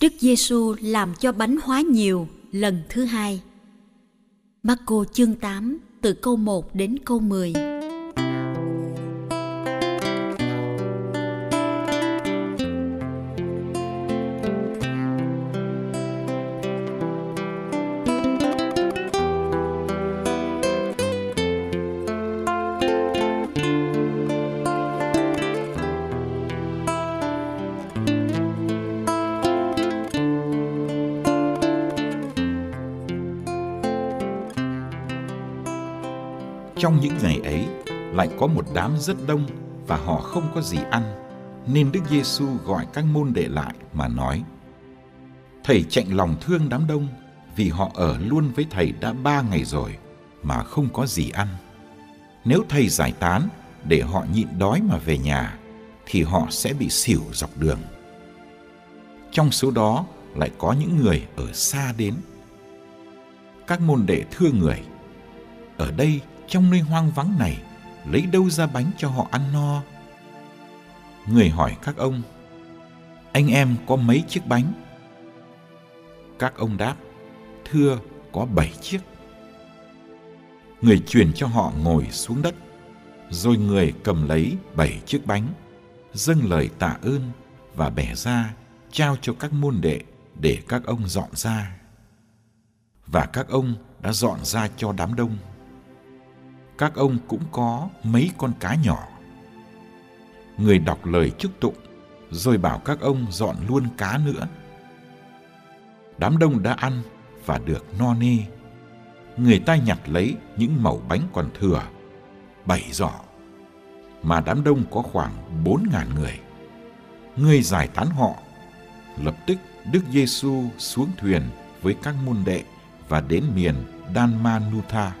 Đức Giêsu làm cho bánh hóa nhiều lần thứ hai. Marco chương 8 từ câu 1 đến câu 10. Trong những ngày ấy, lại có một đám rất đông và họ không có gì ăn, nên Đức Giêsu gọi các môn đệ lại mà nói: Thầy chạnh lòng thương đám đông vì họ ở luôn với thầy đã ba ngày rồi mà không có gì ăn. Nếu thầy giải tán để họ nhịn đói mà về nhà, thì họ sẽ bị xỉu dọc đường. Trong số đó lại có những người ở xa đến. Các môn đệ thưa người, ở đây trong nơi hoang vắng này, lấy đâu ra bánh cho họ ăn no? Người hỏi các ông, anh em có mấy chiếc bánh? Các ông đáp, thưa, có bảy chiếc. Người truyền cho họ ngồi xuống đất, rồi người cầm lấy bảy chiếc bánh, dâng lời tạ ơn và bẻ ra, trao cho các môn đệ để các ông dọn ra. Và các ông đã dọn ra cho đám đông các ông cũng có mấy con cá nhỏ. Người đọc lời chúc tụng, rồi bảo các ông dọn luôn cá nữa. Đám đông đã ăn và được no nê. Người ta nhặt lấy những mẩu bánh còn thừa, bảy giỏ, mà đám đông có khoảng bốn ngàn người. Người giải tán họ. Lập tức Đức Giêsu xuống thuyền với các môn đệ và đến miền Dalmanutha.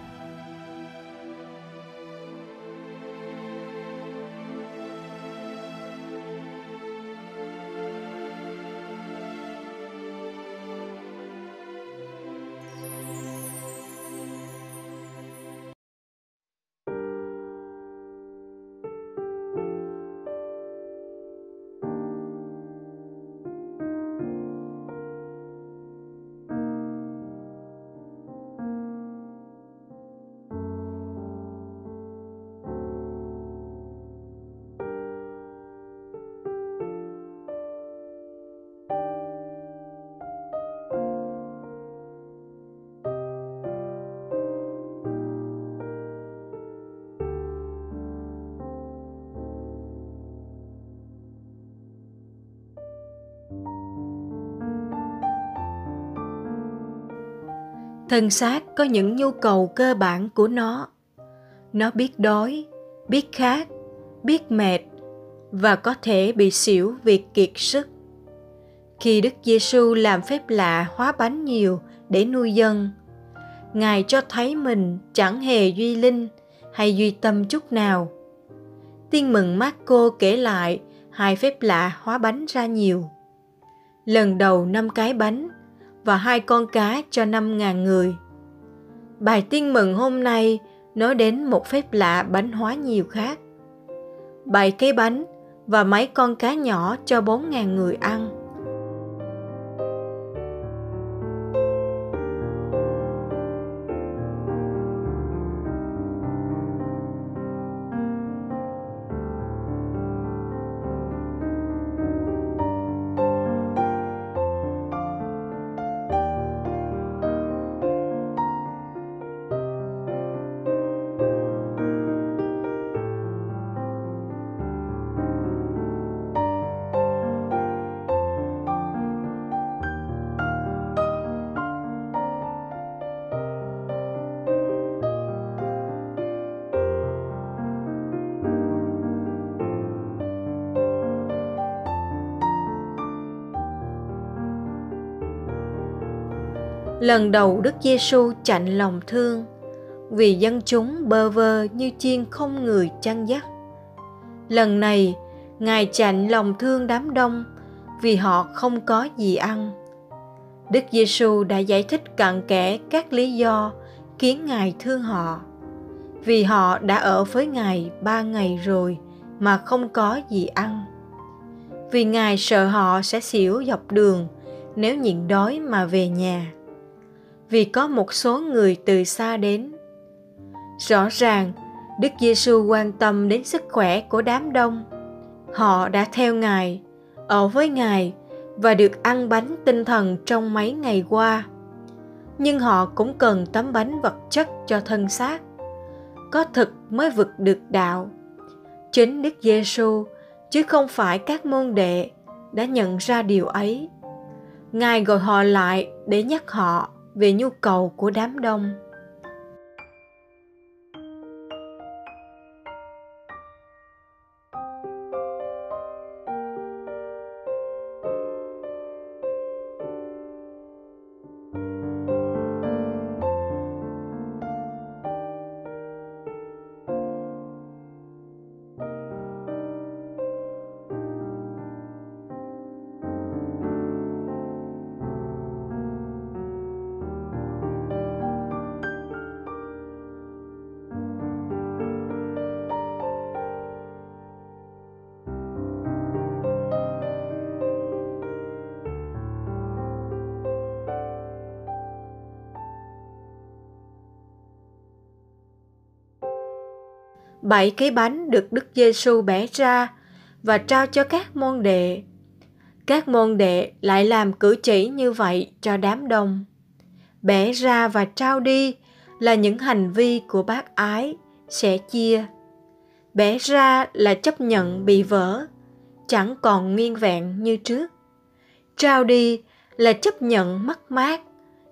Thân xác có những nhu cầu cơ bản của nó. Nó biết đói, biết khát, biết mệt và có thể bị xỉu vì kiệt sức. Khi đức giêsu làm phép lạ hóa bánh nhiều để nuôi dân, ngài cho thấy mình chẳng hề duy linh hay duy tâm chút nào. Tiên mừng Marco kể lại hai phép lạ hóa bánh ra nhiều. Lần đầu năm cái bánh và hai con cá cho năm ngàn người. Bài tiên mừng hôm nay nói đến một phép lạ bánh hóa nhiều khác. bảy cái bánh và mấy con cá nhỏ cho bốn ngàn người ăn. Lần đầu Đức Giêsu chạnh lòng thương vì dân chúng bơ vơ như chiên không người chăn dắt. Lần này, Ngài chạnh lòng thương đám đông vì họ không có gì ăn. Đức Giêsu đã giải thích cặn kẽ các lý do khiến Ngài thương họ. Vì họ đã ở với Ngài ba ngày rồi mà không có gì ăn. Vì Ngài sợ họ sẽ xỉu dọc đường nếu nhịn đói mà về nhà vì có một số người từ xa đến. Rõ ràng, Đức Giêsu quan tâm đến sức khỏe của đám đông. Họ đã theo Ngài, ở với Ngài và được ăn bánh tinh thần trong mấy ngày qua. Nhưng họ cũng cần tấm bánh vật chất cho thân xác. Có thực mới vực được đạo. Chính Đức Giêsu chứ không phải các môn đệ đã nhận ra điều ấy. Ngài gọi họ lại để nhắc họ về nhu cầu của đám đông. Bảy cái bánh được Đức Giêsu bẻ ra và trao cho các môn đệ. Các môn đệ lại làm cử chỉ như vậy cho đám đông. Bẻ ra và trao đi là những hành vi của bác ái, sẽ chia. Bẻ ra là chấp nhận bị vỡ, chẳng còn nguyên vẹn như trước. Trao đi là chấp nhận mất mát,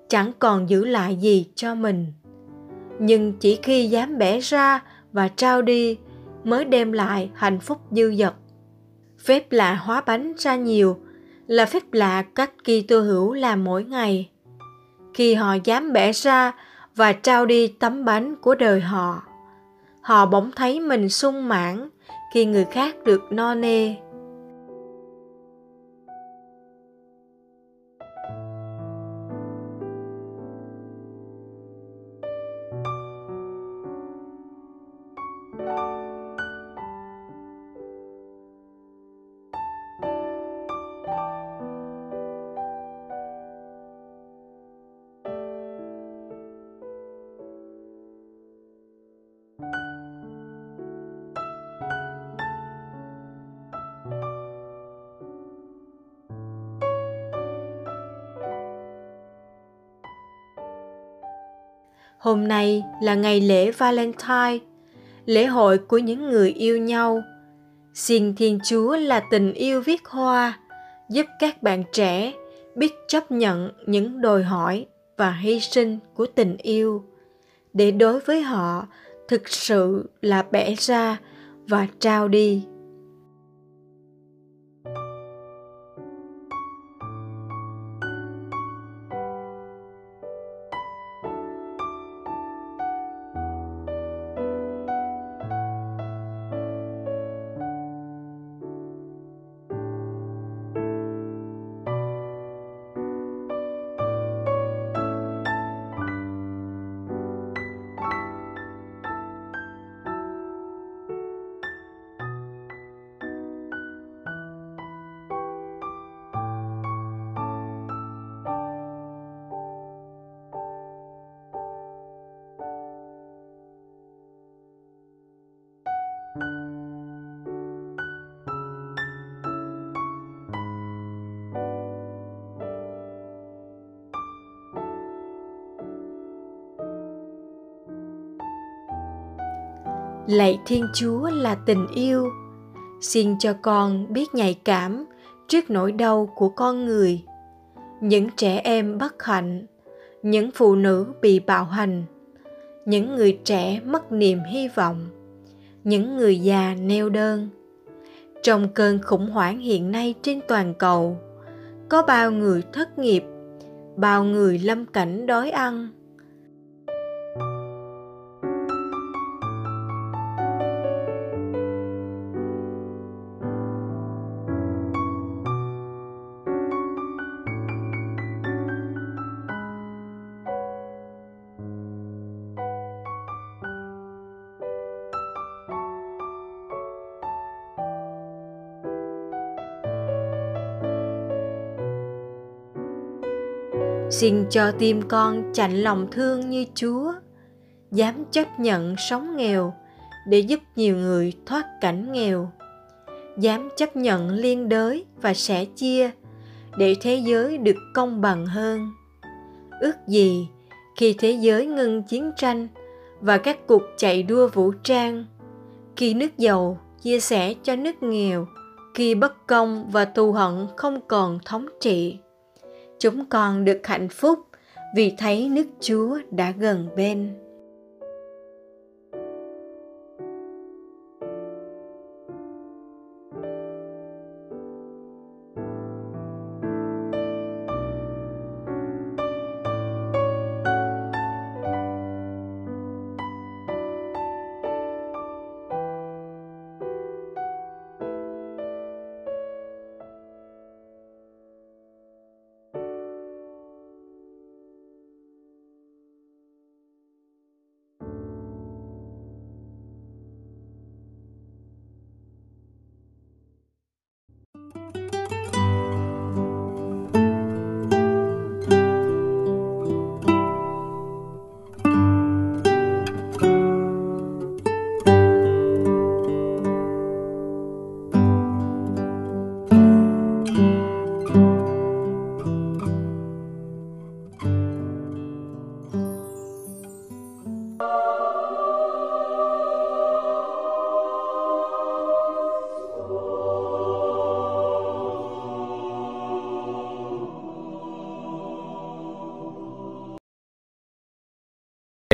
chẳng còn giữ lại gì cho mình. Nhưng chỉ khi dám bẻ ra và trao đi mới đem lại hạnh phúc dư dật. Phép lạ hóa bánh ra nhiều là phép lạ cách kỳ tô hữu làm mỗi ngày. Khi họ dám bẻ ra và trao đi tấm bánh của đời họ, họ bỗng thấy mình sung mãn khi người khác được no nê Hôm nay là ngày lễ Valentine, lễ hội của những người yêu nhau. Xin Thiên Chúa là tình yêu viết hoa, giúp các bạn trẻ biết chấp nhận những đòi hỏi và hy sinh của tình yêu để đối với họ thực sự là bẻ ra và trao đi lạy thiên chúa là tình yêu. Xin cho con biết nhạy cảm trước nỗi đau của con người. Những trẻ em bất hạnh, những phụ nữ bị bạo hành, những người trẻ mất niềm hy vọng, những người già neo đơn. Trong cơn khủng hoảng hiện nay trên toàn cầu, có bao người thất nghiệp, bao người lâm cảnh đói ăn. Xin cho tim con chạnh lòng thương như chúa. Dám chấp nhận sống nghèo để giúp nhiều người thoát cảnh nghèo. Dám chấp nhận liên đới và sẻ chia để thế giới được công bằng hơn. Ước gì khi thế giới ngừng chiến tranh và các cuộc chạy đua vũ trang, khi nước giàu chia sẻ cho nước nghèo, khi bất công và thù hận không còn thống trị chúng con được hạnh phúc vì thấy nước Chúa đã gần bên.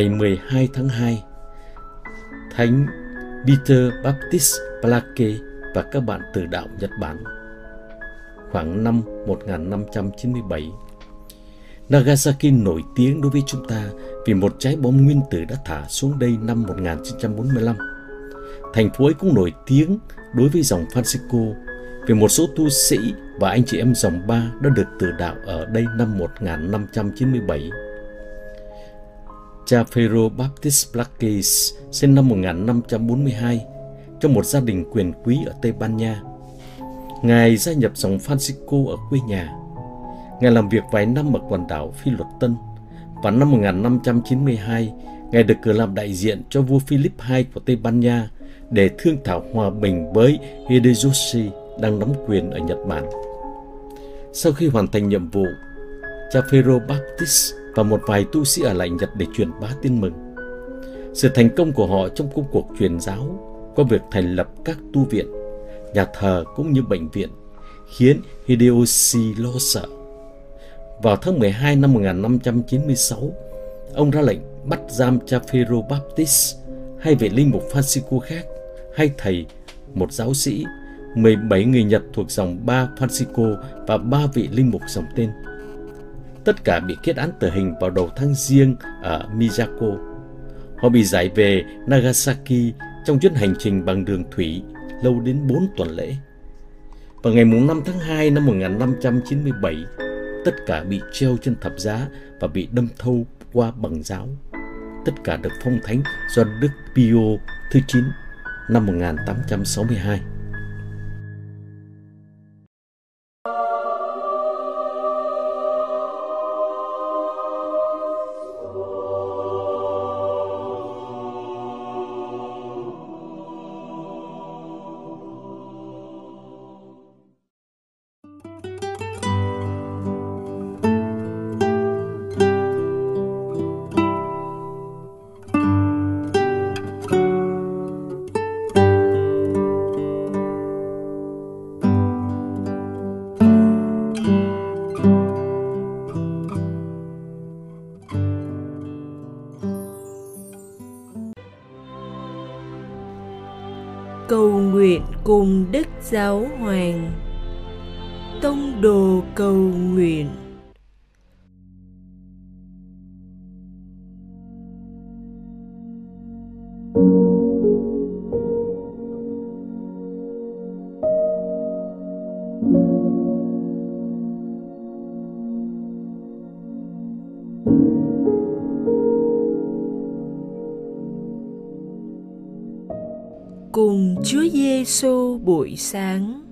Ngày 12 tháng 2, Thánh Peter Baptist Plake và các bạn từ đạo Nhật Bản. Khoảng năm 1597, Nagasaki nổi tiếng đối với chúng ta vì một trái bom nguyên tử đã thả xuống đây năm 1945. Thành phố ấy cũng nổi tiếng đối với dòng Francisco vì một số tu sĩ và anh chị em dòng ba đã được từ đạo ở đây năm 1597 cha Phêrô Baptist Blackies sinh năm 1542 trong một gia đình quyền quý ở Tây Ban Nha. Ngài gia nhập dòng Francisco ở quê nhà. Ngài làm việc vài năm ở quần đảo Phi Luật Tân và năm 1592, Ngài được cử làm đại diện cho vua Philip II của Tây Ban Nha để thương thảo hòa bình với Hideyoshi đang nắm quyền ở Nhật Bản. Sau khi hoàn thành nhiệm vụ, cha Phêrô Baptist và một vài tu sĩ ở lại Nhật để truyền bá tin mừng. Sự thành công của họ trong công cuộc truyền giáo có việc thành lập các tu viện, nhà thờ cũng như bệnh viện khiến Hideyoshi lo sợ. Vào tháng 12 năm 1596, ông ra lệnh bắt giam cha Phêrô Baptist, hai vị linh mục Francisco khác, hai thầy, một giáo sĩ, 17 người Nhật thuộc dòng ba Francisco và ba vị linh mục dòng tên Tất cả bị kết án tử hình vào đầu tháng riêng ở Miyako. Họ bị giải về Nagasaki trong chuyến hành trình bằng đường thủy lâu đến 4 tuần lễ. Vào ngày 5 tháng 2 năm 1597, tất cả bị treo trên thập giá và bị đâm thâu qua bằng giáo. Tất cả được phong thánh do Đức Pio thứ 9 năm 1862. Cùng đức giáo hoàng. Cùng Chúa Giêsu buổi sáng.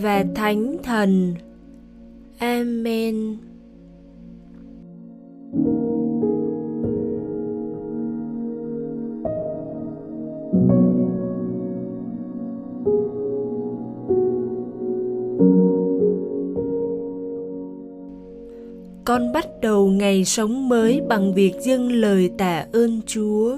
Và Thánh Thần. Amen. Con bắt đầu ngày sống mới bằng việc dâng lời tạ ơn Chúa.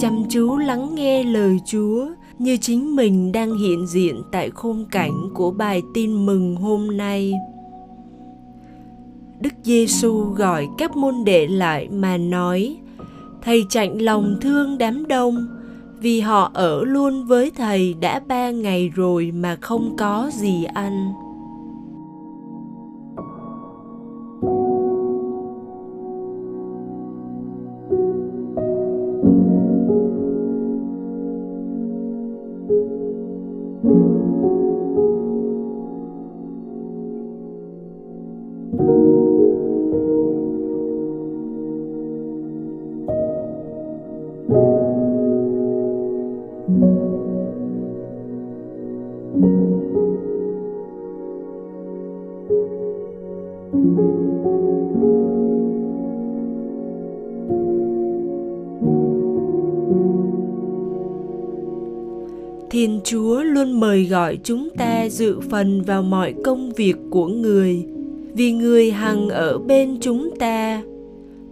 Chăm chú lắng nghe lời Chúa, như chính mình đang hiện diện tại khung cảnh của bài tin mừng hôm nay. Đức Giêsu gọi các môn đệ lại mà nói: Thầy chạnh lòng thương đám đông, vì họ ở luôn với thầy đã ba ngày rồi mà không có gì ăn. Gọi chúng ta dự phần vào mọi công việc của người, vì người hằng ở bên chúng ta.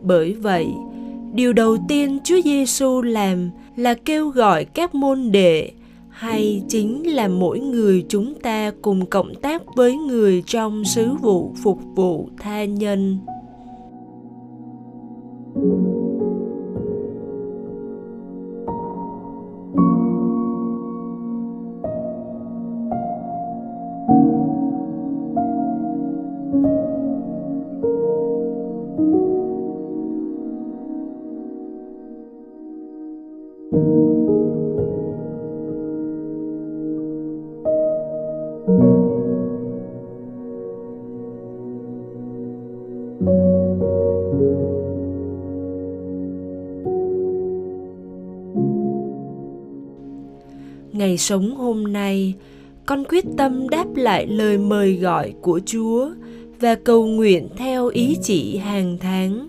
Bởi vậy, điều đầu tiên Chúa Giêsu làm là kêu gọi các môn đệ hay chính là mỗi người chúng ta cùng cộng tác với người trong sứ vụ phục vụ tha nhân. Sống hôm nay. Con quyết tâm đáp lại lời mời gọi của chúa và cầu nguyện theo ý chỉ hàng tháng.